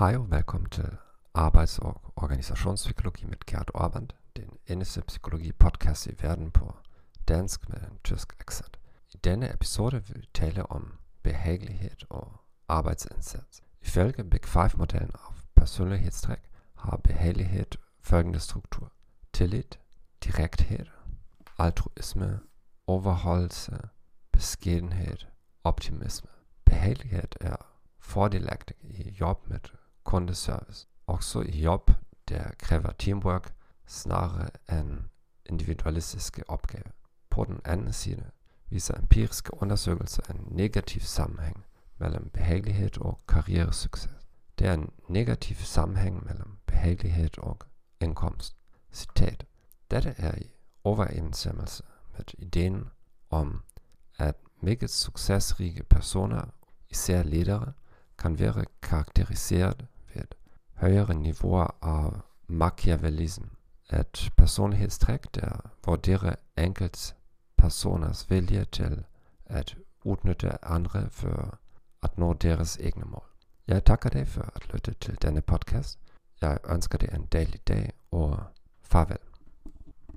Velkommen til Arbejds- og Organisationspsykologi med Gert Orband, den eneste psykologi-podcast i verden på dansk med en tysk accent. I denne episode vil vi tale om behagelighed og arbejdsindsats. Ifølge Big Five-modellen af personlighedstræk har behagelighed følgende struktur. Tillid, direkthed, altruisme, overholdelse, beskedenhed, optimisme. Behagelighed er fordelagtig i job med kundeservice. Også i job, der kræver teamwork snarere end individualistiske opgaver. På den anden side viser empiriske undersøgelser en negativ sammenhæng mellem behagelighed og karrieresucces. Der er en negativ sammenhæng mellem behagelighed og indkomst. Citat. Dette er i overensstemmelse med ideen om, at meget succesrige personer, især ledere, kan være karakteriseret højere niveauer af machiavellism, et personlighedstræk, der vurderer enkelt personers vilje til at udnytte andre for at nå deres egne mål. Jeg takker dig for at lytte til denne podcast. Jeg ønsker dig en dejlig dag og farvel.